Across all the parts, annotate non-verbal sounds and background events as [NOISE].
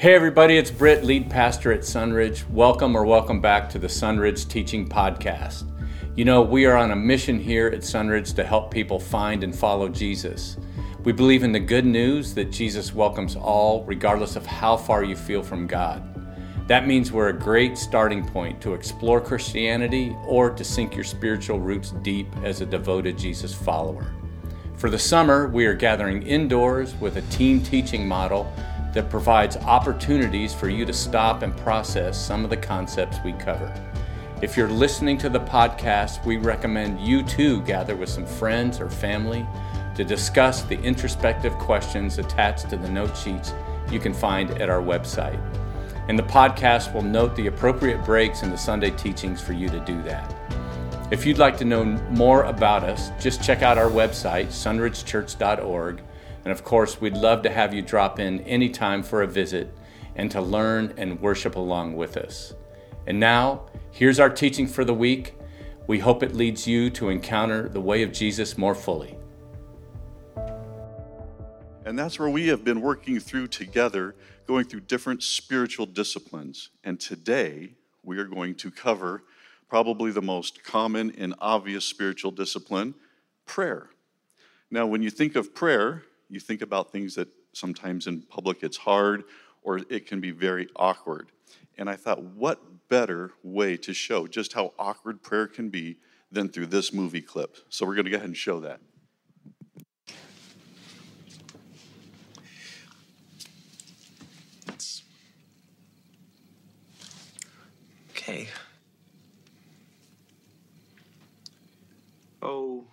Hey, everybody, it's Britt, lead pastor at Sunridge. Welcome or welcome back to the Sunridge Teaching Podcast. You know, we are on a mission here at Sunridge to help people find and follow Jesus. We believe in the good news that Jesus welcomes all, regardless of how far you feel from God. That means we're a great starting point to explore Christianity or to sink your spiritual roots deep as a devoted Jesus follower. For the summer, we are gathering indoors with a team teaching model that provides opportunities for you to stop and process some of the concepts we cover. If you're listening to the podcast, we recommend you too gather with some friends or family to discuss the introspective questions attached to the note sheets you can find at our website. And the podcast will note the appropriate breaks in the Sunday teachings for you to do that. If you'd like to know more about us, just check out our website, sunridgechurch.org and of course, we'd love to have you drop in anytime for a visit and to learn and worship along with us. And now, here's our teaching for the week. We hope it leads you to encounter the way of Jesus more fully. And that's where we have been working through together, going through different spiritual disciplines. And today, we are going to cover probably the most common and obvious spiritual discipline prayer. Now, when you think of prayer, you think about things that sometimes in public it's hard or it can be very awkward. And I thought, what better way to show just how awkward prayer can be than through this movie clip? So we're going to go ahead and show that. Okay. Oh,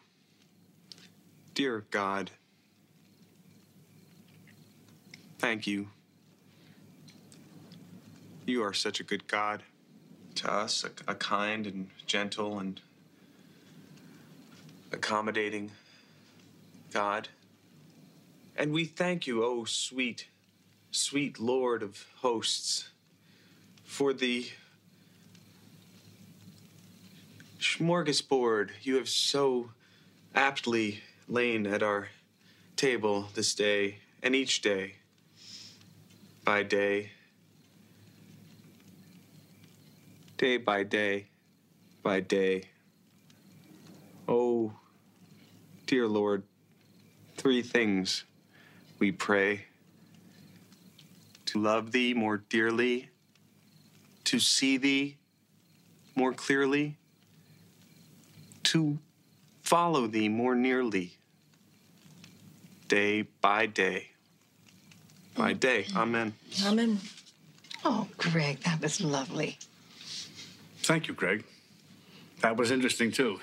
dear God. Thank you. You are such a good God to us, a, a kind and gentle and accommodating God. And we thank you, oh sweet, sweet Lord of hosts, for the smorgasbord you have so aptly lain at our table this day and each day by day, day by day by day. Oh, dear Lord, three things we pray. To love Thee more dearly, to see Thee more clearly, to follow Thee more nearly, day by day my day. Amen. Amen. Oh, Greg, that was lovely. Thank you, Greg. That was interesting too.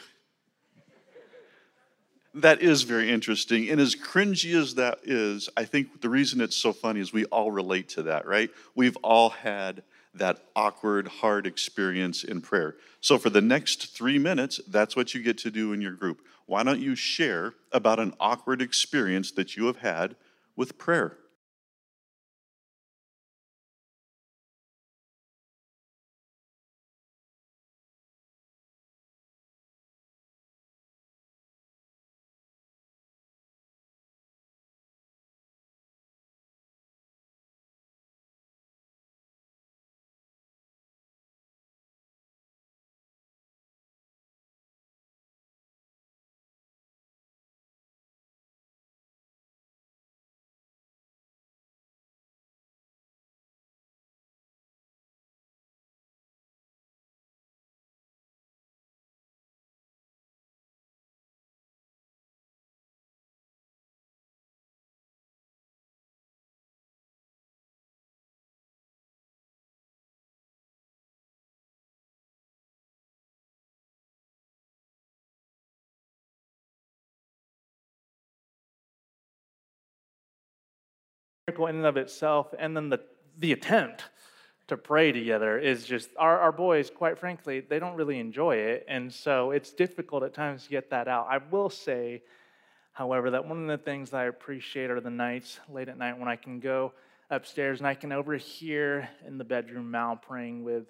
That is very interesting. And as cringy as that is, I think the reason it's so funny is we all relate to that, right? We've all had that awkward, hard experience in prayer. So for the next three minutes, that's what you get to do in your group. Why don't you share about an awkward experience that you have had with prayer? Miracle in and of itself, and then the, the attempt to pray together is just our, our boys, quite frankly, they don't really enjoy it. And so it's difficult at times to get that out. I will say, however, that one of the things that I appreciate are the nights late at night when I can go upstairs and I can overhear in the bedroom Mal praying with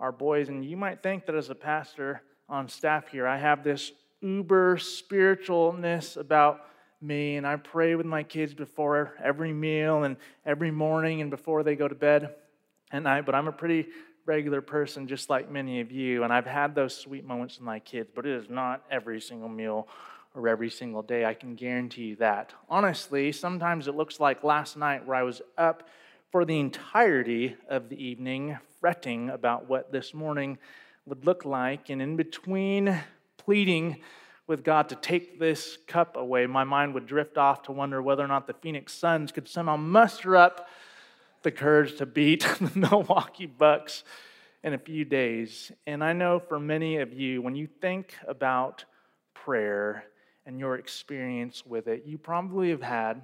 our boys. And you might think that as a pastor on staff here, I have this uber spiritualness about me, and I pray with my kids before every meal and every morning and before they go to bed at night. But I'm a pretty regular person, just like many of you, and I've had those sweet moments with my kids, but it is not every single meal or every single day. I can guarantee you that. Honestly, sometimes it looks like last night where I was up for the entirety of the evening, fretting about what this morning would look like. And in between pleading with God to take this cup away, my mind would drift off to wonder whether or not the Phoenix Suns could somehow muster up the courage to beat [LAUGHS] the Milwaukee Bucks in a few days. And I know for many of you, when you think about prayer and your experience with it, you probably have had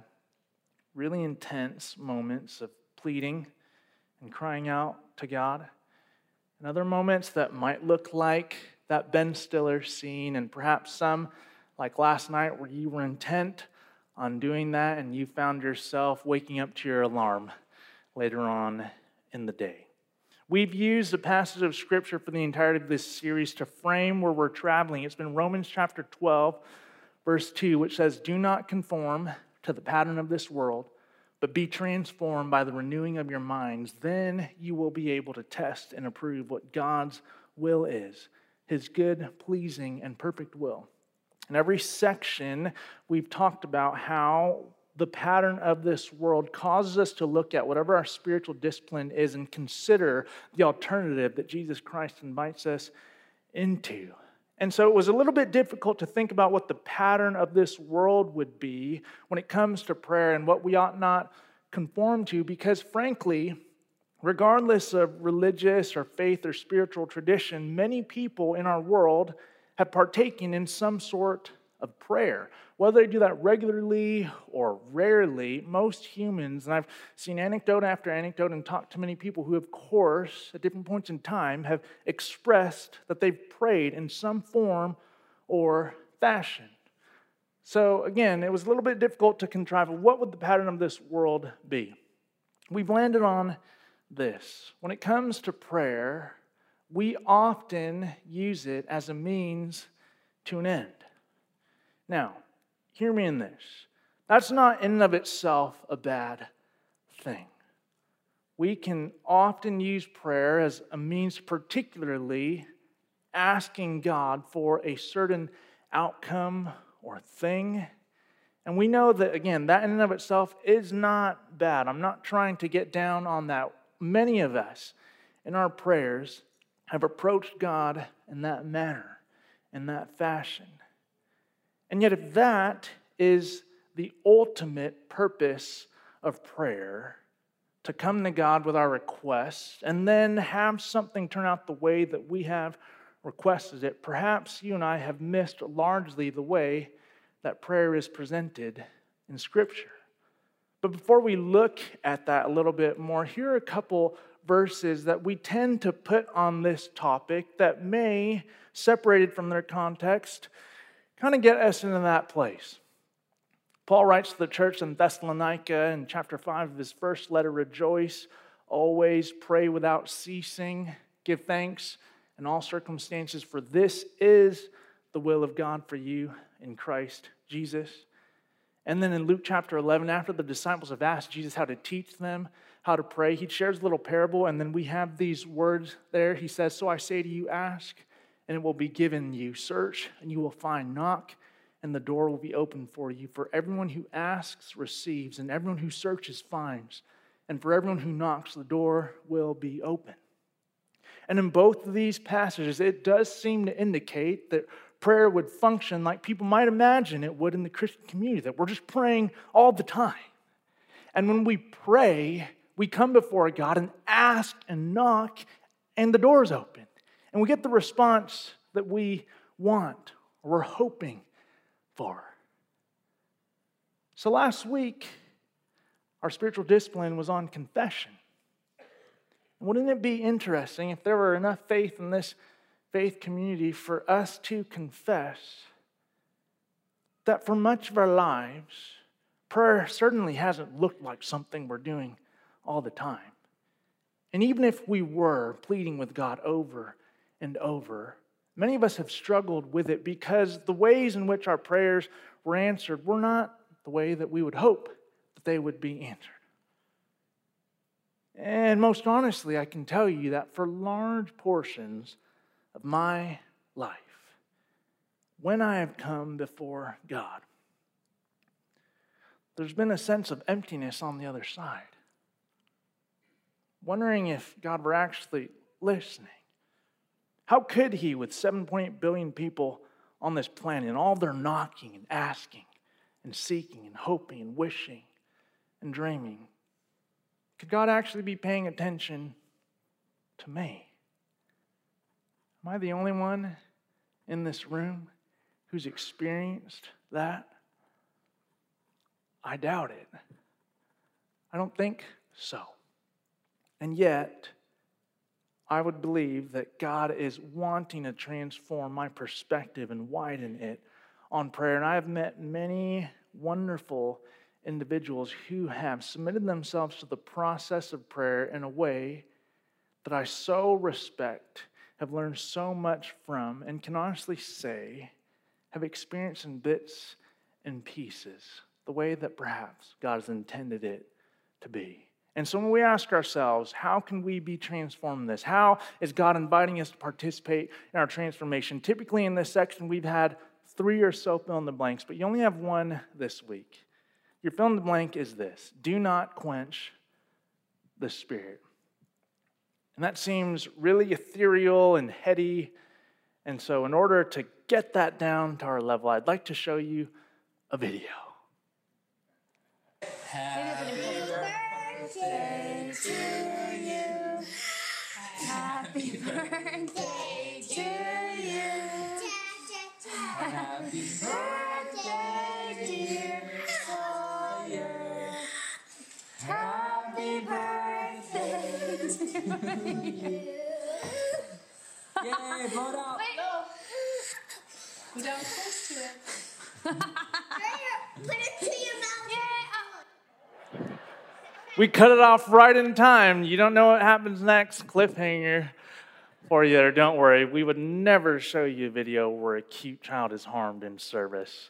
really intense moments of pleading and crying out to God. And other moments that might look like that Ben Stiller scene, and perhaps some like last night where you were intent on doing that and you found yourself waking up to your alarm later on in the day. We've used a passage of scripture for the entirety of this series to frame where we're traveling. It's been Romans chapter 12, verse 2, which says, Do not conform to the pattern of this world, but be transformed by the renewing of your minds. Then you will be able to test and approve what God's will is, his good, pleasing, and perfect will. In every section, we've talked about how the pattern of this world causes us to look at whatever our spiritual discipline is and consider the alternative that Jesus Christ invites us into. And so it was a little bit difficult to think about what the pattern of this world would be when it comes to prayer and what we ought not conform to, because frankly, regardless of religious or faith or spiritual tradition, many people in our world have partaken in some sort of prayer. Whether they do that regularly or rarely, most humans, and I've seen anecdote after anecdote and talked to many people who, of course, at different points in time, have expressed that they've prayed in some form or fashion. So, again, it was a little bit difficult to contrive what would the pattern of this world be? We've landed on this. When it comes to prayer, we often use it as a means to an end. Now, hear me in this. That's not in and of itself a bad thing. We can often use prayer as a means, particularly asking God for a certain outcome or thing. And we know that, again, that in and of itself is not bad. I'm not trying to get down on that. Many of us in our prayers have approached God in that manner, in that fashion. And yet, if that is the ultimate purpose of prayer, to come to God with our requests and then have something turn out the way that we have requested it, perhaps you and I have missed largely the way that prayer is presented in Scripture. But before we look at that a little bit more, here are a couple verses that we tend to put on this topic that may, separated from their context, kind of get us into that place. Paul writes to the church in Thessalonica in chapter 5 of his first letter Rejoice, always pray without ceasing, give thanks in all circumstances, for this is the will of God for you in Christ Jesus. And then in Luke chapter 11, after the disciples have asked Jesus how to teach them how to pray, he shares a little parable, and then we have these words there. He says, So I say to you, ask and it will be given you. Search, and you will find. Knock, and the door will be open for you. For everyone who asks receives, and everyone who searches finds. And for everyone who knocks, the door will be open. And in both of these passages, it does seem to indicate that prayer would function like people might imagine it would in the Christian community, that we're just praying all the time. And when we pray, we come before God and ask and knock, and the door is open and we get the response that we want or we're hoping for. So last week, our spiritual discipline was on confession. Wouldn't it be interesting if there were enough faith in this faith community for us to confess that for much of our lives, prayer certainly hasn't looked like something we're doing all the time. And even if we were pleading with God over and over. Many of us have struggled with it because the ways in which our prayers were answered were not the way that we would hope that they would be answered. And most honestly, I can tell you that for large portions of my life, when I have come before God, there's been a sense of emptiness on the other side. Wondering if God were actually listening. How could He, with 7.8 billion people on this planet, and all their knocking and asking and seeking and hoping and wishing and dreaming, could God actually be paying attention to me? Am I the only one in this room who's experienced that? I doubt it. I don't think so. And yet, I would believe that God is wanting to transform my perspective and widen it on prayer. And I have met many wonderful individuals who have submitted themselves to the process of prayer in a way that I so respect, have learned so much from, and can honestly say have experienced in bits and pieces the way that perhaps God has intended it to be. And so when we ask ourselves, how can we be transformed in this? How is God inviting us to participate in our transformation? Typically in this section, we've had three or so fill in the blanks, but you only have one this week. Your fill in the blank is this do not quench the Spirit. And that seems really ethereal and heady. And so, in order to get that down to our level, I'd like to show you a video. Happy birthday to you. Happy [LAUGHS] birthday to you. Yay, vote out. Wait. No. Go down close to it. Put it to your mouth. Yeah. Uh. We cut it off right in time. You don't know what happens next. Cliffhanger for you there. Don't worry. We would never show you a video where a cute child is harmed in service.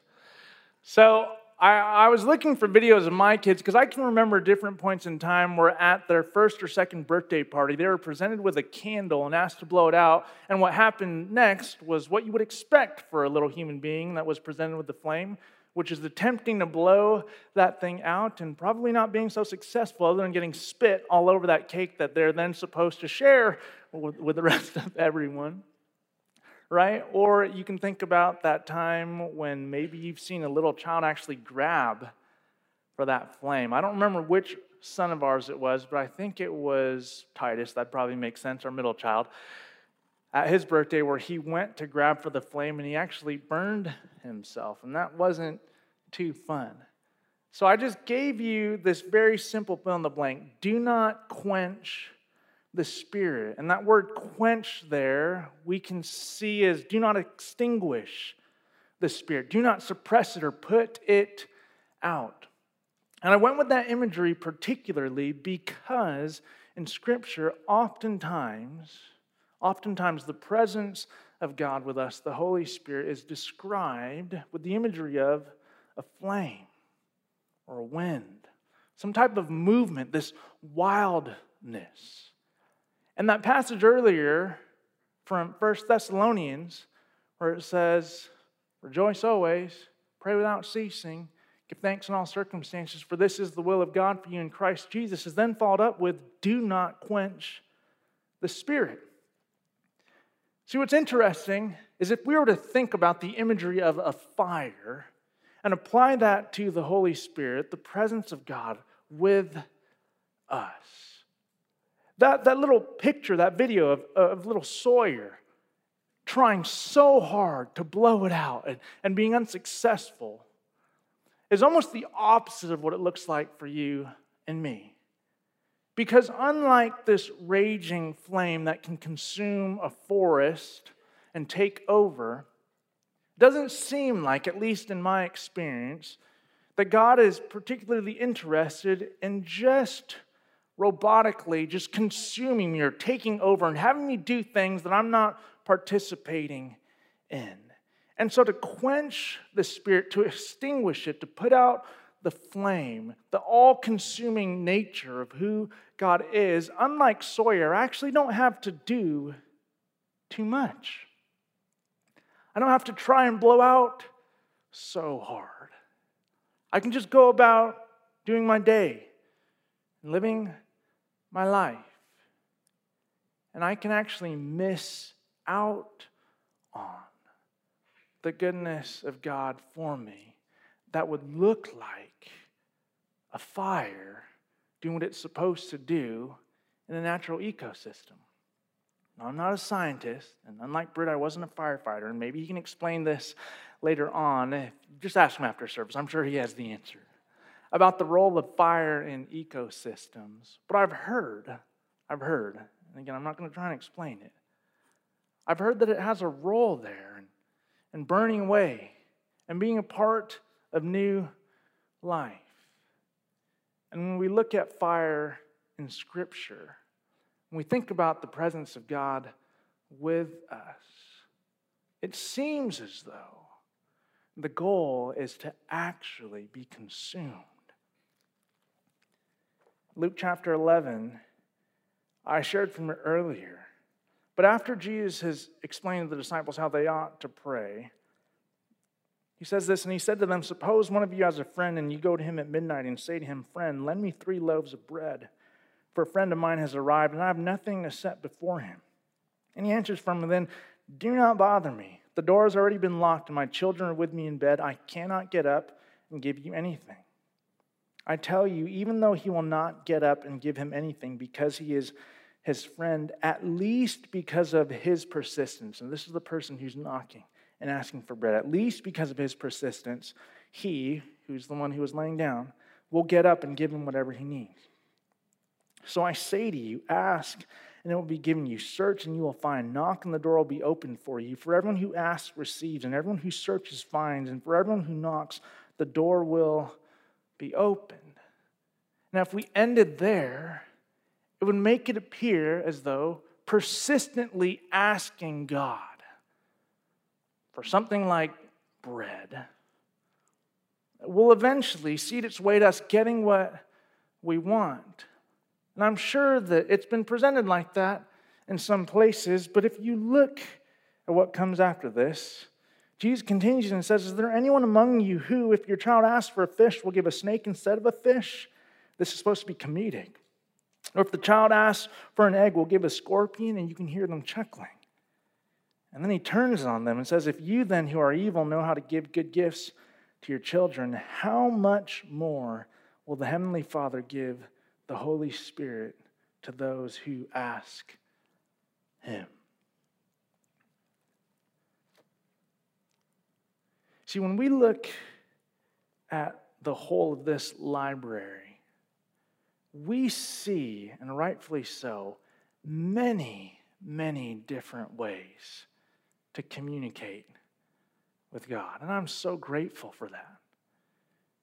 So I, I was looking for videos of my kids because I can remember different points in time where at their first or second birthday party, they were presented with a candle and asked to blow it out. And what happened next was what you would expect for a little human being that was presented with the flame which is attempting to blow that thing out and probably not being so successful other than getting spit all over that cake that they're then supposed to share with, with the rest of everyone. Right? Or you can think about that time when maybe you've seen a little child actually grab for that flame. I don't remember which son of ours it was, but I think it was Titus. That probably makes sense, our middle child at his birthday where he went to grab for the flame and he actually burned himself. And that wasn't too fun. So I just gave you this very simple fill in the blank. Do not quench the spirit. And that word quench there, we can see as do not extinguish the spirit, do not suppress it or put it out. And I went with that imagery particularly because in Scripture, oftentimes, Oftentimes, the presence of God with us, the Holy Spirit, is described with the imagery of a flame or a wind, some type of movement, this wildness. And that passage earlier from 1 Thessalonians, where it says, Rejoice always, pray without ceasing, give thanks in all circumstances, for this is the will of God for you in Christ Jesus, is then followed up with, Do not quench the Spirit. See, what's interesting is if we were to think about the imagery of a fire and apply that to the Holy Spirit, the presence of God with us. That, that little picture, that video of, of little Sawyer trying so hard to blow it out and, and being unsuccessful is almost the opposite of what it looks like for you and me. Because unlike this raging flame that can consume a forest and take over, doesn't seem like, at least in my experience, that God is particularly interested in just robotically just consuming me or taking over and having me do things that I'm not participating in. And so, to quench the spirit, to extinguish it, to put out the flame, the all consuming nature of who God is, unlike Sawyer, I actually don't have to do too much. I don't have to try and blow out so hard. I can just go about doing my day and living my life. And I can actually miss out on the goodness of God for me that would look like a fire doing what it's supposed to do in a natural ecosystem. Now, I'm not a scientist, and unlike Britt, I wasn't a firefighter, and maybe he can explain this later on. Just ask him after service. I'm sure he has the answer about the role of fire in ecosystems. But I've heard, I've heard, and again, I'm not going to try and explain it. I've heard that it has a role there in, in burning away and being a part of new life. And when we look at fire in Scripture, when we think about the presence of God with us, it seems as though the goal is to actually be consumed. Luke chapter 11, I shared from it earlier. But after Jesus has explained to the disciples how they ought to pray, he says this, and he said to them, Suppose one of you has a friend, and you go to him at midnight and say to him, Friend, lend me three loaves of bread, for a friend of mine has arrived, and I have nothing to set before him. And he answers from him, Then do not bother me. The door has already been locked, and my children are with me in bed. I cannot get up and give you anything. I tell you, even though he will not get up and give him anything because he is his friend, at least because of his persistence, and this is the person who's knocking and asking for bread, at least because of his persistence, he, who's the one who was laying down, will get up and give him whatever he needs. So I say to you, ask and it will be given you. Search and you will find. Knock and the door will be opened for you. For everyone who asks receives, and everyone who searches finds, and for everyone who knocks, the door will be opened. Now, if we ended there, it would make it appear as though persistently asking God for something like bread will eventually seed its way to us getting what we want. And I'm sure that it's been presented like that in some places, but if you look at what comes after this, Jesus continues and says, Is there anyone among you who, if your child asks for a fish, will give a snake instead of a fish? This is supposed to be comedic. Or if the child asks for an egg, will give a scorpion, and you can hear them chuckling. And then he turns on them and says, If you then, who are evil, know how to give good gifts to your children, how much more will the Heavenly Father give the Holy Spirit to those who ask Him. See, when we look at the whole of this library, we see, and rightfully so, many, many different ways to communicate with God. And I'm so grateful for that.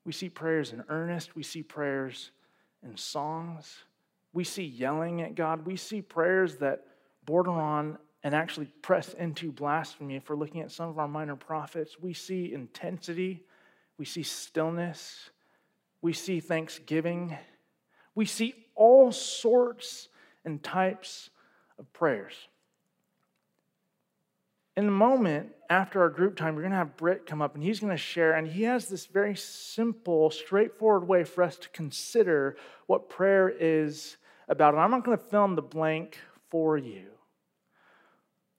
We see prayers in earnest, we see prayers in songs. We see yelling at God. We see prayers that border on and actually press into blasphemy. If we're looking at some of our minor prophets, we see intensity, we see stillness, we see thanksgiving, we see all sorts and types of prayers in a moment after our group time, we're going to have Britt come up and he's going to share. And he has this very simple, straightforward way for us to consider what prayer is about. And I'm not going to fill in the blank for you.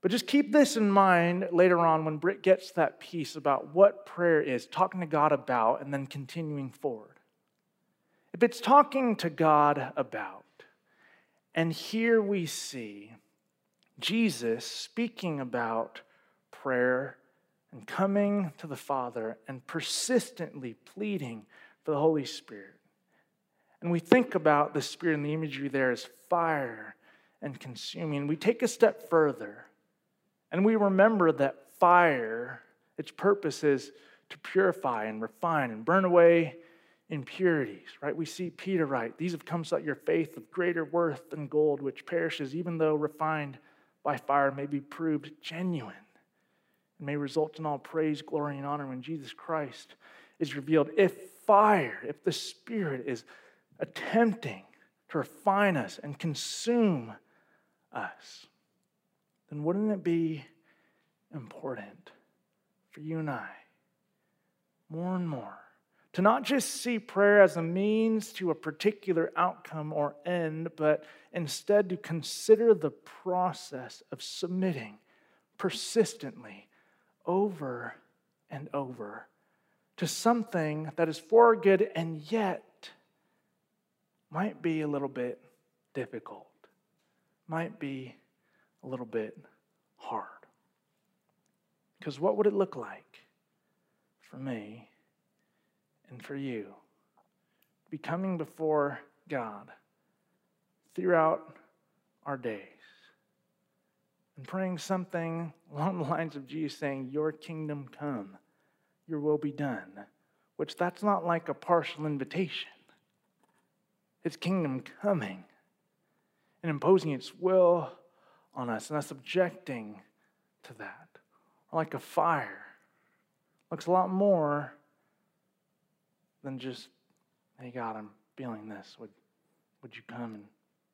But just keep this in mind later on when Britt gets that piece about what prayer is, talking to God about, and then continuing forward. If it's talking to God about, and here we see Jesus speaking about prayer and coming to the Father and persistently pleading for the Holy Spirit. And we think about the Spirit and the imagery there as fire and consuming. We take a step further and we remember that fire, its purpose is to purify and refine and burn away impurities, right? We see Peter write, These have come so that your faith of greater worth than gold, which perishes, even though refined by fire, may be proved genuine and may result in all praise, glory, and honor when Jesus Christ is revealed. If fire, if the Spirit is attempting to refine us and consume us, then wouldn't it be important for you and I more and more to not just see prayer as a means to a particular outcome or end, but instead to consider the process of submitting persistently over and over to something that is for good and yet might be a little bit difficult, might be a little bit hard. Because what would it look like for me and for you? Be coming before God throughout our days and praying something [LAUGHS] along the lines of Jesus saying, Your kingdom come, your will be done, which that's not like a partial invitation. It's kingdom coming and imposing its will on us and us objecting to that. Or like a fire. Looks a lot more than just, hey God, I'm feeling this. Would, would you come and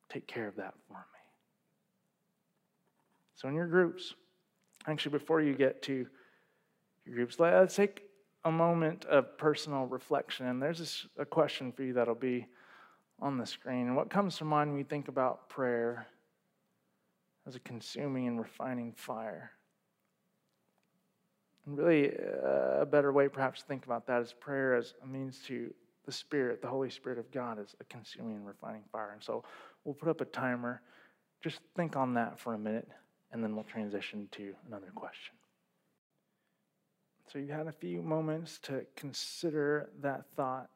take care of that for me? So, in your groups, actually, before you get to your groups, let's take a moment of personal reflection. And there's a question for you that'll be on the screen. And what comes to mind when you think about prayer as a consuming and refining fire? And really, uh, a better way perhaps to think about that is prayer as a means to the Spirit, the Holy Spirit of God, as a consuming and refining fire. And so we'll put up a timer. Just think on that for a minute and then we'll transition to another question. So you had a few moments to consider that thought.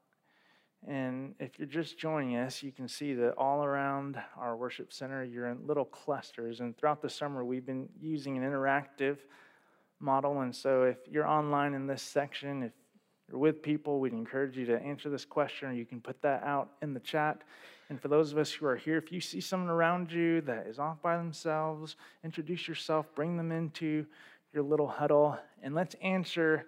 And if you're just joining us, you can see that all around our worship center, you're in little clusters. And throughout the summer, we've been using an interactive model. And so if you're online in this section, if you're with people, we'd encourage you to answer this question, or you can put that out in the chat. And for those of us who are here, if you see someone around you that is off by themselves, introduce yourself, bring them into your little huddle, and let's answer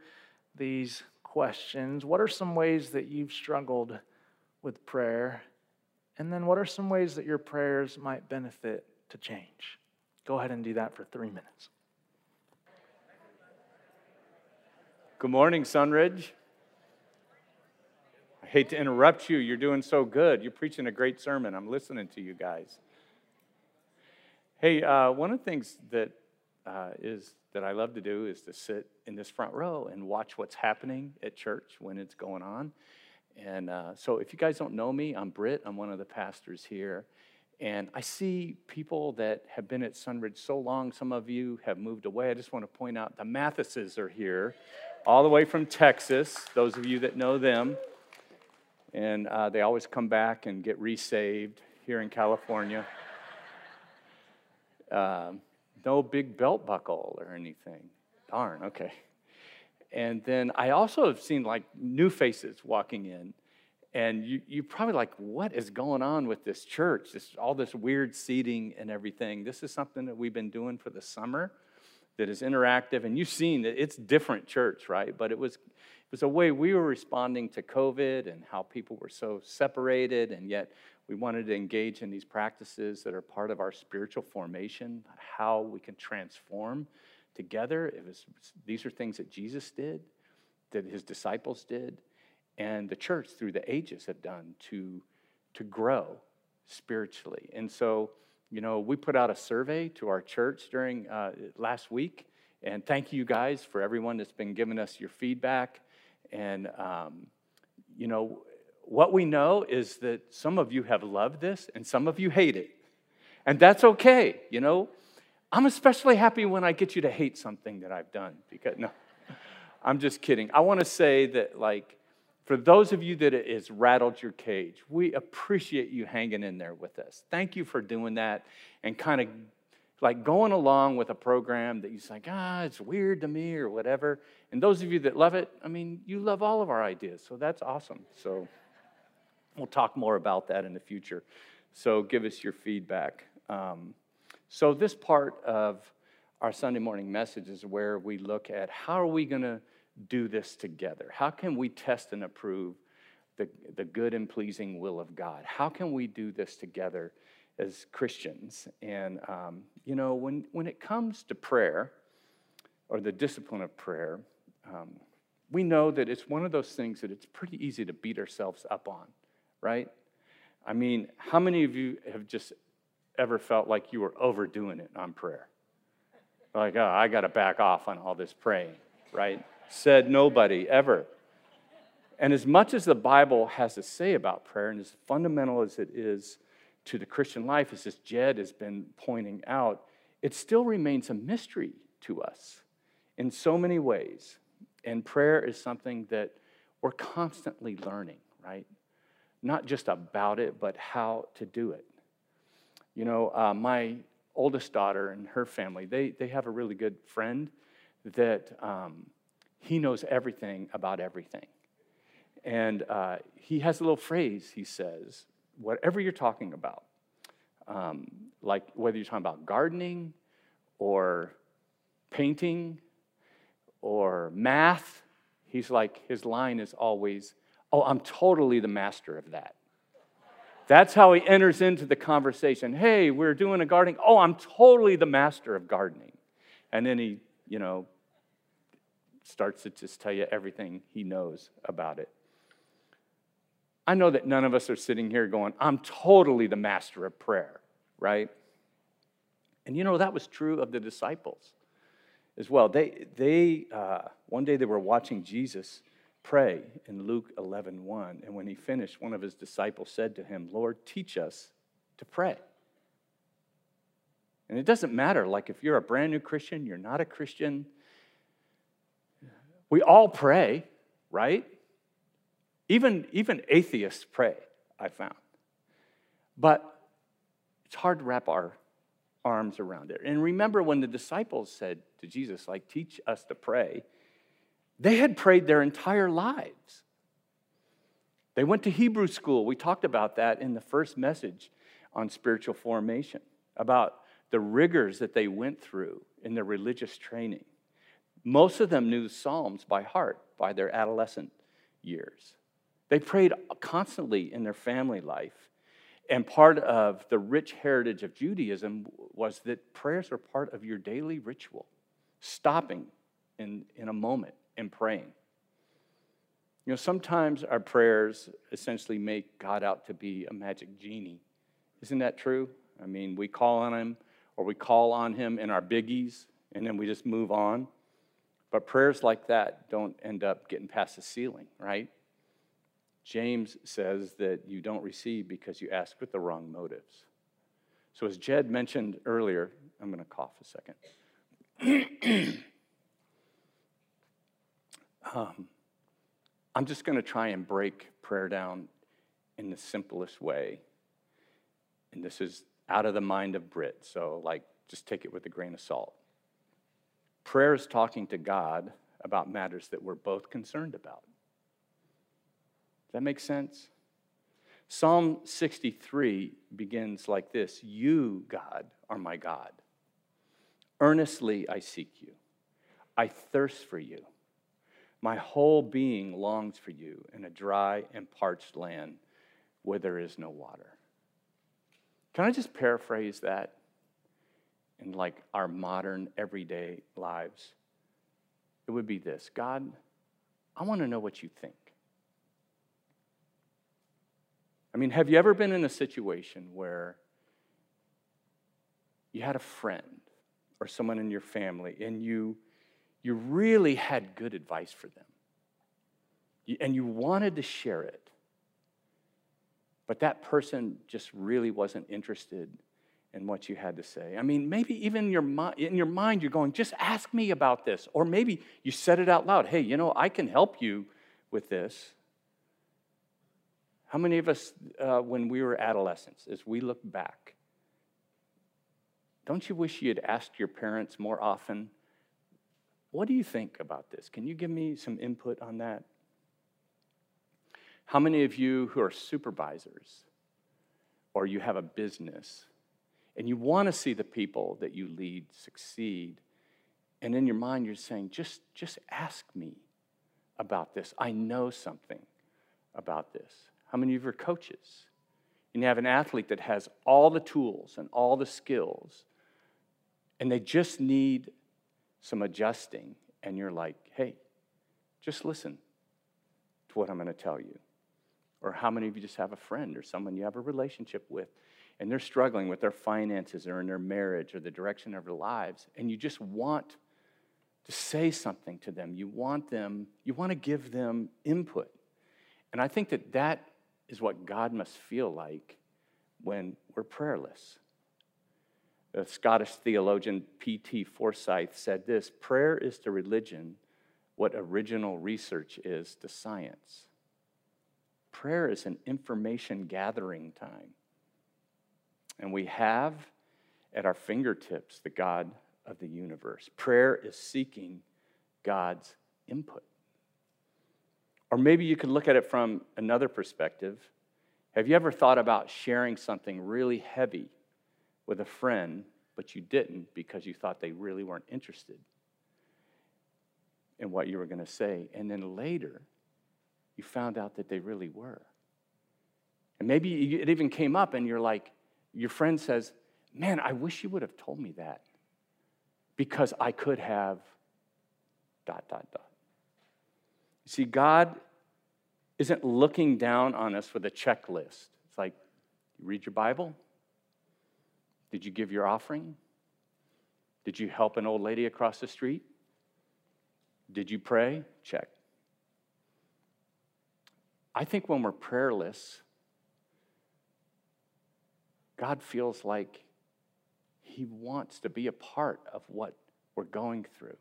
these questions. What are some ways that you've struggled with prayer? And then what are some ways that your prayers might benefit to change? Go ahead and do that for three minutes. Good morning, Sunridge. I hate to interrupt you. You're doing so good. You're preaching a great sermon. I'm listening to you guys. Hey, uh, one of the things that uh, is that I love to do is to sit in this front row and watch what's happening at church when it's going on. And uh, so, if you guys don't know me, I'm Britt. I'm one of the pastors here. And I see people that have been at Sunridge so long. Some of you have moved away. I just want to point out the Mathises are here, all the way from Texas, those of you that know them and uh, they always come back and get resaved here in California. Um, no big belt buckle or anything. Darn, okay. And then I also have seen like new faces walking in, and you, you're probably like, what is going on with this church? This, all this weird seating and everything. This is something that we've been doing for the summer that is interactive, and you've seen that it's different church, right? But it was it was a way we were responding to COVID and how people were so separated, and yet we wanted to engage in these practices that are part of our spiritual formation, how we can transform together. It was these are things that Jesus did, that his disciples did, and the church through the ages have done to, to grow spiritually. And so, you know, we put out a survey to our church during uh, last week. And thank you guys for everyone that's been giving us your feedback. And, um, you know, what we know is that some of you have loved this and some of you hate it. And that's okay, you know. I'm especially happy when I get you to hate something that I've done because, no, [LAUGHS] I'm just kidding. I want to say that, like, for those of you that it has rattled your cage, we appreciate you hanging in there with us. Thank you for doing that and kind of like going along with a program that you think, ah, it's weird to me or whatever. And those of you that love it, I mean, you love all of our ideas, so that's awesome. So we'll talk more about that in the future. So give us your feedback. Um, so this part of our Sunday morning message is where we look at how are we going to do this together? How can we test and approve the, the good and pleasing will of God. How can we do this together as Christians? And, um, you know, when, when it comes to prayer or the discipline of prayer, um, we know that it's one of those things that it's pretty easy to beat ourselves up on, right? I mean, how many of you have just ever felt like you were overdoing it on prayer? Like, oh, I got to back off on all this praying, right? Said nobody ever. And as much as the Bible has to say about prayer, and as fundamental as it is to the Christian life, as this Jed has been pointing out, it still remains a mystery to us in so many ways. And prayer is something that we're constantly learning, right? Not just about it, but how to do it. You know, uh, my oldest daughter and her family, they, they have a really good friend that um, he knows everything about everything. And uh, he has a little phrase he says, whatever you're talking about, um, like whether you're talking about gardening or painting or math, he's like, his line is always, Oh, I'm totally the master of that. That's how he enters into the conversation. Hey, we're doing a gardening. Oh, I'm totally the master of gardening. And then he, you know, starts to just tell you everything he knows about it. I know that none of us are sitting here going, I'm totally the master of prayer, right? And you know, that was true of the disciples as well. They, they uh, one day they were watching Jesus pray in Luke 11 1. And when he finished, one of his disciples said to him, Lord, teach us to pray. And it doesn't matter, like if you're a brand new Christian, you're not a Christian. We all pray, right? Even, even atheists pray, I found. But it's hard to wrap our arms around it. And remember when the disciples said to Jesus, like, teach us to pray, they had prayed their entire lives. They went to Hebrew school. We talked about that in the first message on spiritual formation, about the rigors that they went through in their religious training. Most of them knew the Psalms by heart by their adolescent years. They prayed constantly in their family life. And part of the rich heritage of Judaism was that prayers are part of your daily ritual, stopping in, in a moment and praying. You know, sometimes our prayers essentially make God out to be a magic genie. Isn't that true? I mean, we call on Him or we call on Him in our biggies and then we just move on. But prayers like that don't end up getting past the ceiling, right? James says that you don't receive because you ask with the wrong motives. So, as Jed mentioned earlier, I'm going to cough a second. [CLEARS THROAT] um, I'm just going to try and break prayer down in the simplest way. And this is out of the mind of Britt, so like just take it with a grain of salt. Prayer is talking to God about matters that we're both concerned about Does that make sense? Psalm 63 begins like this You, God, are my God. Earnestly I seek you. I thirst for you. My whole being longs for you in a dry and parched land where there is no water. Can I just paraphrase that in like our modern everyday lives? It would be this God, I want to know what you think. I mean, have you ever been in a situation where you had a friend or someone in your family and you, you really had good advice for them and you wanted to share it, but that person just really wasn't interested in what you had to say? I mean, maybe even your, in your mind, you're going, just ask me about this. Or maybe you said it out loud hey, you know, I can help you with this. How many of us, uh, when we were adolescents, as we look back, don't you wish you had asked your parents more often, What do you think about this? Can you give me some input on that? How many of you who are supervisors or you have a business and you want to see the people that you lead succeed, and in your mind you're saying, just, just ask me about this. I know something about this? How many of you are coaches? And you have an athlete that has all the tools and all the skills, and they just need some adjusting, and you're like, hey, just listen to what I'm going to tell you. Or how many of you just have a friend or someone you have a relationship with, and they're struggling with their finances or in their marriage or the direction of their lives, and you just want to say something to them. You want them, you want to give them input. And I think that that is what God must feel like when we're prayerless. The Scottish theologian P.T. Forsyth said this prayer is to religion what original research is to science. Prayer is an information gathering time. And we have at our fingertips the God of the universe. Prayer is seeking God's input. Or maybe you could look at it from another perspective. Have you ever thought about sharing something really heavy with a friend, but you didn't because you thought they really weren't interested in what you were going to say? And then later, you found out that they really were. And maybe it even came up, and you're like, your friend says, Man, I wish you would have told me that because I could have dot, dot, dot. You see, God isn't looking down on us with a checklist. It's like, you read your Bible? Did you give your offering? Did you help an old lady across the street? Did you pray? Check. I think when we're prayerless, God feels like He wants to be a part of what we're going through.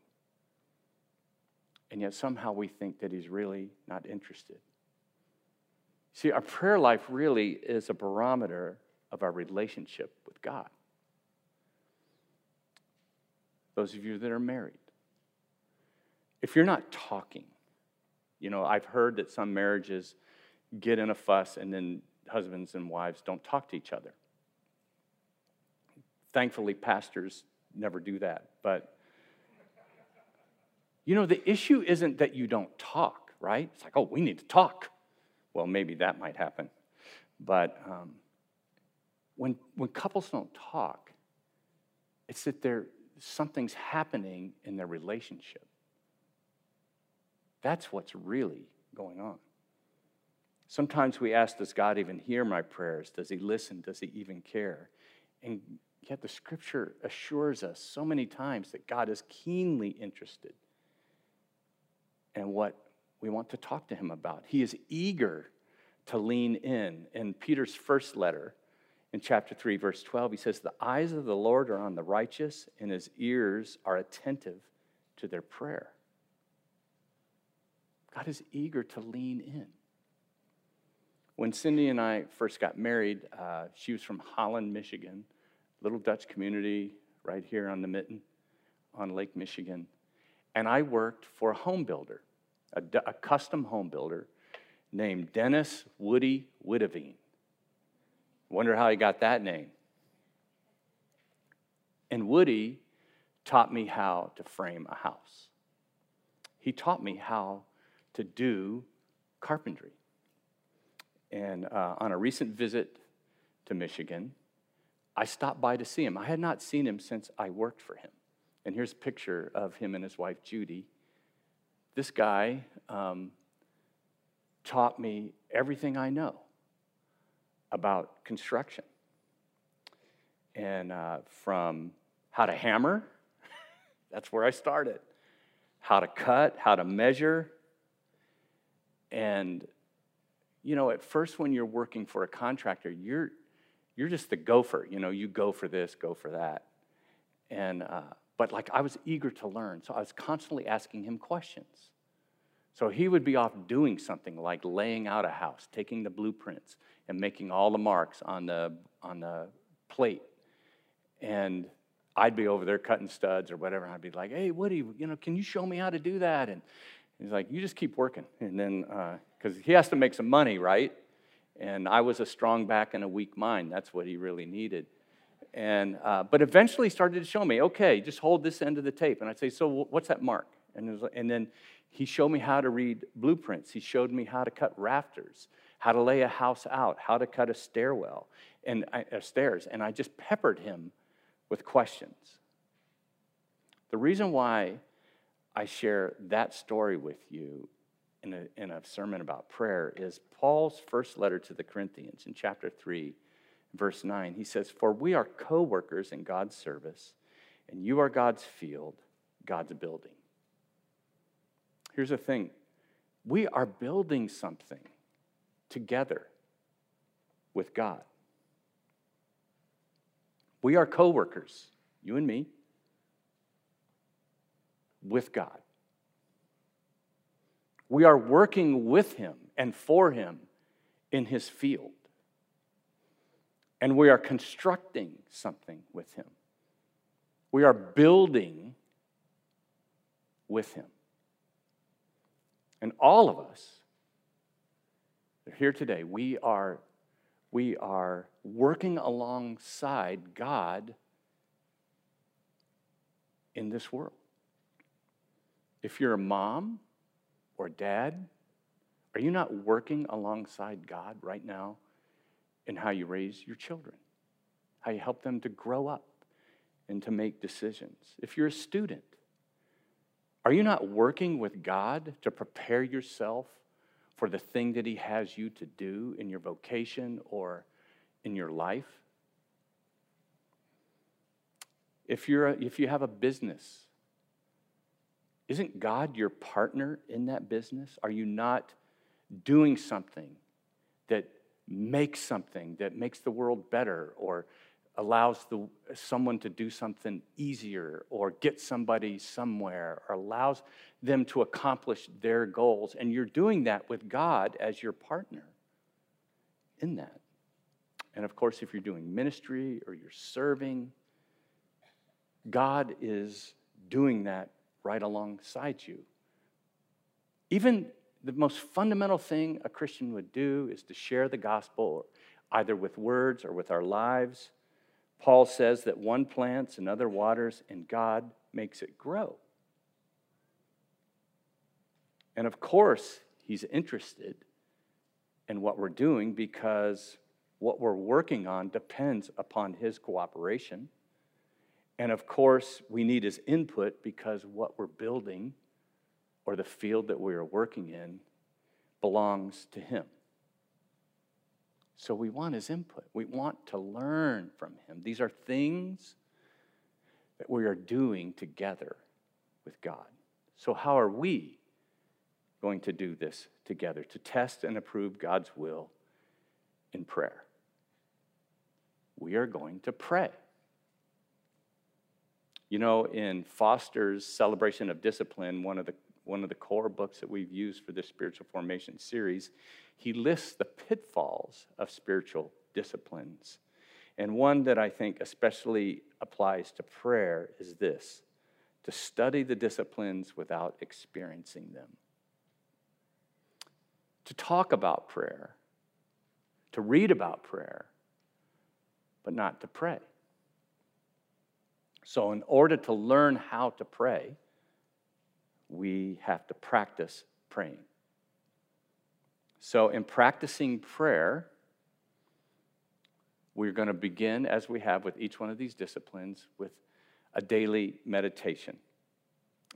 And yet somehow we think that He's really not interested. See, our prayer life really is a barometer of our relationship with God. Those of you that are married, if you're not talking, you know, I've heard that some marriages get in a fuss and then husbands and wives don't talk to each other. Thankfully, pastors never do that. But, you know, the issue isn't that you don't talk, right? It's like, oh, we need to talk. Well, maybe that might happen. But um, when, when couples don't talk, it's that there something's happening in their relationship. That's what's really going on. Sometimes we ask, Does God even hear my prayers? Does He listen? Does He even care? And yet the scripture assures us so many times that God is keenly interested in what we want to talk to him about. He is eager to lean in. In Peter's first letter, in chapter 3, verse 12, he says, The eyes of the Lord are on the righteous, and his ears are attentive to their prayer. God is eager to lean in. When Cindy and I first got married, uh, she was from Holland, Michigan, little Dutch community right here on the Mitten on Lake Michigan. And I worked for a home builder a, a custom home builder named Dennis Woody Witteveen. Wonder how he got that name. And Woody taught me how to frame a house. He taught me how to do carpentry. And uh, on a recent visit to Michigan, I stopped by to see him. I had not seen him since I worked for him. And here's a picture of him and his wife, Judy, this guy um, taught me everything I know about construction. And uh, from how to hammer, [LAUGHS] that's where I started, how to cut, how to measure. And, you know, at first when you're working for a contractor, you're, you're just the gopher. You know, you go for this, go for that. And, uh, but like I was eager to learn, so I was constantly asking him questions. So he would be off doing something like laying out a house, taking the blueprints and making all the marks on the on the plate. And I'd be over there cutting studs or whatever. And I'd be like, "Hey, Woody, you know, can you show me how to do that?" And he's like, "You just keep working." And then because uh, he has to make some money, right? And I was a strong back and a weak mind. That's what he really needed. And, uh, but eventually started to show me, okay, just hold this end of the tape. And I'd say, so what's that mark? And, was, and then he showed me how to read blueprints. He showed me how to cut rafters, how to lay a house out, how to cut a stairwell and uh, stairs. And I just peppered him with questions. The reason why I share that story with you in a, in a sermon about prayer is Paul's first letter to the Corinthians in chapter 3, verse 9. He says, For we are co workers in God's service, and you are God's field, God's building. Here's the thing we are building something together with God. We are co workers, you and me, with God. We are working with Him and for Him in His field. And we are constructing something with Him. We are building with Him. And all of us are here today. We are, we are working alongside God in this world. If you're a mom or dad, are you not working alongside God right now in how you raise your children, how you help them to grow up and to make decisions? If you're a student, are you not working with God to prepare yourself for the thing that He has you to do in your vocation or in your life? If, you're a, if you have a business, isn't God your partner in that business? Are you not doing something that makes something that makes the world better or allows the, someone to do something easier or get somebody somewhere or allows them to accomplish their goals? And you're doing that with God as your partner in that. And of course, if you're doing ministry or you're serving, God is doing that right alongside you. Even the most fundamental thing a Christian would do is to share the gospel either with words or with our lives. Paul says that one plants, another waters, and God makes it grow. And of course, he's interested in what we're doing because what we're working on depends upon his cooperation. And of course, we need his input because what we're building or the field that we are working in belongs to him. So we want his input. We want to learn from him. These are things that we are doing together with God. So, how are we going to do this together to test and approve God's will in prayer? We are going to pray. You know, in Foster's Celebration of Discipline, one of the one of the core books that we've used for this spiritual formation series, he lists the pitfalls of spiritual disciplines. And one that I think especially applies to prayer is this to study the disciplines without experiencing them. To talk about prayer, to read about prayer, but not to pray. So, in order to learn how to pray, we have to practice praying. So, in practicing prayer, we're going to begin, as we have with each one of these disciplines, with a daily meditation.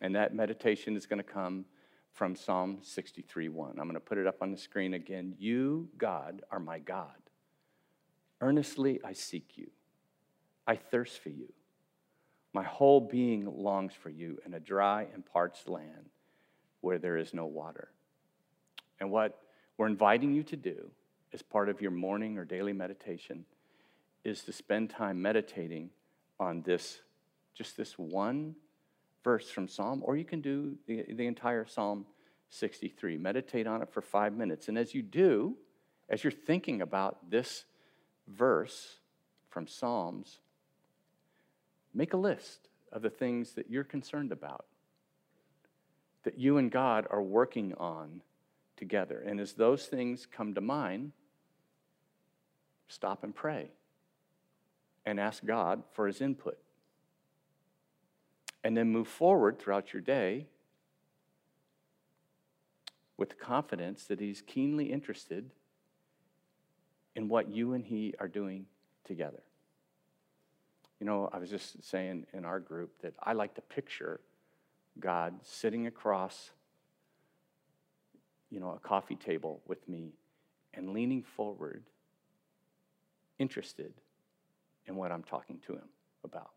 And that meditation is going to come from Psalm 63 1. I'm going to put it up on the screen again. You, God, are my God. Earnestly I seek you, I thirst for you. My whole being longs for you in a dry and parched land where there is no water. And what we're inviting you to do as part of your morning or daily meditation is to spend time meditating on this, just this one verse from Psalm, or you can do the, the entire Psalm 63. Meditate on it for five minutes. And as you do, as you're thinking about this verse from Psalms, Make a list of the things that you're concerned about, that you and God are working on together. And as those things come to mind, stop and pray and ask God for his input. And then move forward throughout your day with confidence that He's keenly interested in what you and He are doing together. You know, I was just saying in our group that I like to picture God sitting across, you know, a coffee table with me and leaning forward, interested in what I'm talking to him about.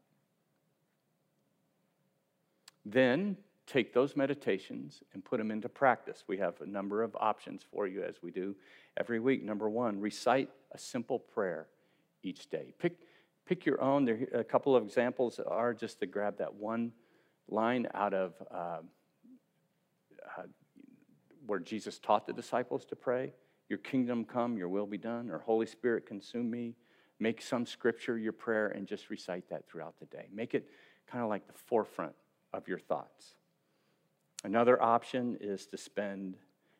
Then take those meditations and put them into practice. We have a number of options for you as we do every week. Number one, recite a simple prayer each day. Pick, pick your own. There, a couple of examples are just to grab that one line out of uh, uh, where Jesus taught the disciples to pray Your kingdom come, your will be done, or Holy Spirit consume me. Make some scripture your prayer and just recite that throughout the day. Make it kind of like the forefront of your thoughts. Another option is to spend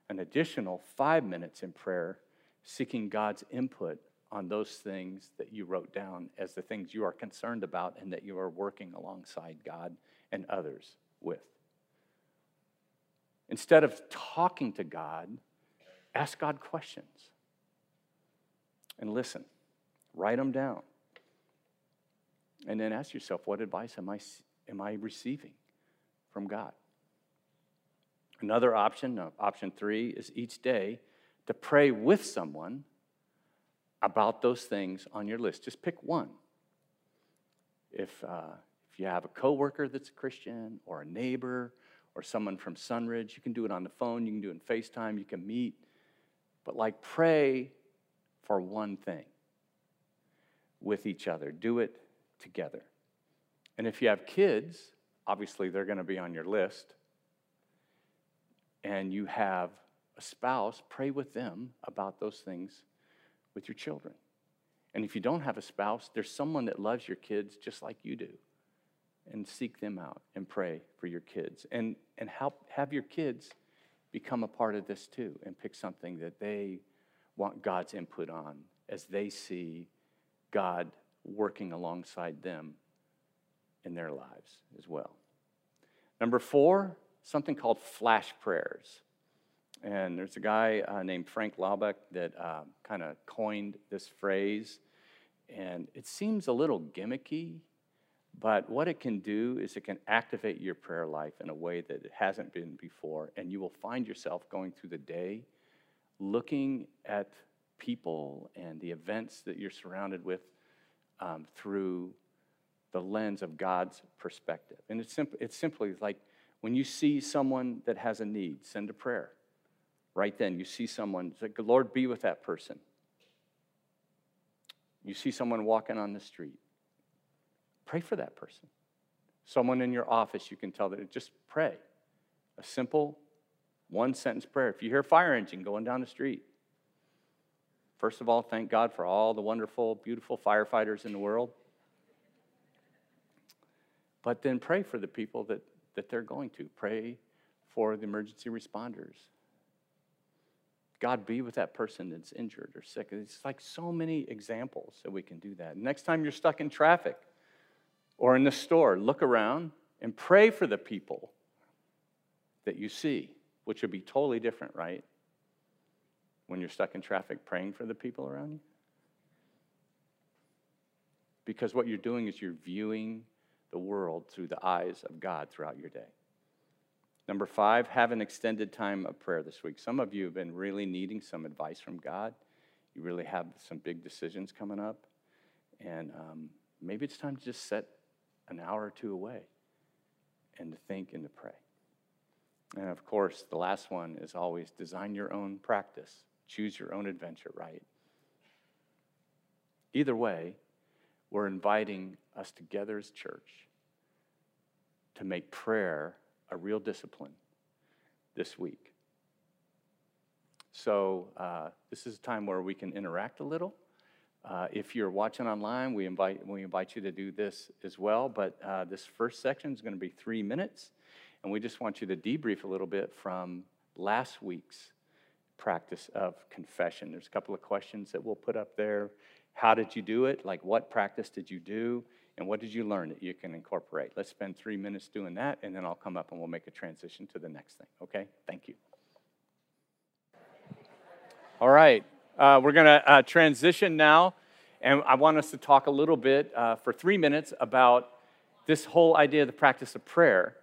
an additional five minutes in prayer seeking God's input on those things that you wrote down as the things you are concerned about and that you are working alongside God and others with. Instead of talking to God, ask God questions and listen. Write them down. And then ask yourself, what advice am I, am I receiving from God? Another option, uh, option three, is each day to pray with someone about those things on your list. Just pick one. If, uh, if you have a coworker that's a Christian, or a neighbor, or someone from Sunridge, you can do it on the phone, you can do it in FaceTime, you can meet. But like pray for one thing with each other. Do it together. And if you have kids, obviously they're going to be on your list. And you have a spouse, pray with them about those things with your children. And if you don't have a spouse, there's someone that loves your kids just like you do. And seek them out and pray for your kids. And, and help have your kids become a part of this too and pick something that they want God's input on as they see God working alongside them in their lives as well. Number four, something called flash prayers. And there's a guy uh, named Frank Laubach that uh, kind of coined this phrase. And it seems a little gimmicky, but what it can do is it can activate your prayer life in a way that it hasn't been before. And you will find yourself going through the day looking at people and the events that you're surrounded with um, through the lens of God's perspective. And it's, simp- it's simply like when you see someone that has a need, send a prayer right then. You see someone, say, Lord, be with that person. You see someone walking on the street, pray for that person. Someone in your office, you can tell that just pray. A simple one sentence prayer. If you hear a fire engine going down the street, first of all, thank God for all the wonderful, beautiful firefighters in the world. But then pray for the people that, that they're going to. Pray for the emergency responders. God be with that person that's injured or sick. It's like so many examples that we can do that. Next time you're stuck in traffic or in the store, look around and pray for the people that you see, which would be totally different, right? When you're stuck in traffic, praying for the people around you. Because what you're doing is you're viewing the world through the eyes of God throughout your day. Number five, have an extended time of prayer this week. Some of you have been really needing some advice from God. You really have some big decisions coming up. And um, maybe it's time to just set an hour or two away and to think and to pray. And of course, the last one is always design your own practice, choose your own adventure, right? Either way, we're inviting us together as church to make prayer a real discipline this week. So, uh, this is a time where we can interact a little. Uh, if you're watching online, we invite, we invite you to do this as well. But uh, this first section is going to be three minutes, and we just want you to debrief a little bit from last week's practice of confession. There's a couple of questions that we'll put up there. How did you do it? Like, what practice did you do? And what did you learn that you can incorporate? Let's spend three minutes doing that, and then I'll come up and we'll make a transition to the next thing, okay? Thank you. All right. Uh, we're going to uh, transition now, and I want us to talk a little bit uh, for three minutes about this whole idea of the practice of prayer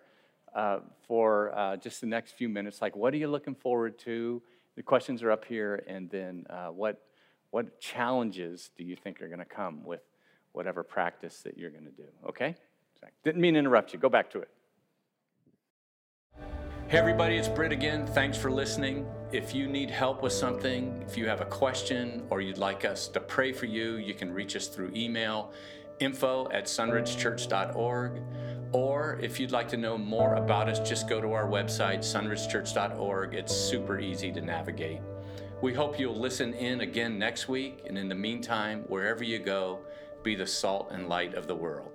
uh, for uh, just the next few minutes. Like, what are you looking forward to? The questions are up here, and then uh, what, what challenges do you think are going to come with whatever practice that you're going to do? Okay? Didn't mean to interrupt you. Go back to it. Hey, everybody, it's Britt again. Thanks for listening. If you need help with something, if you have a question, or you'd like us to pray for you, you can reach us through email info at sunridgechurch.org. Or if you'd like to know more about us, just go to our website, sunridgechurch.org. It's super easy to navigate. We hope you'll listen in again next week. And in the meantime, wherever you go, be the salt and light of the world.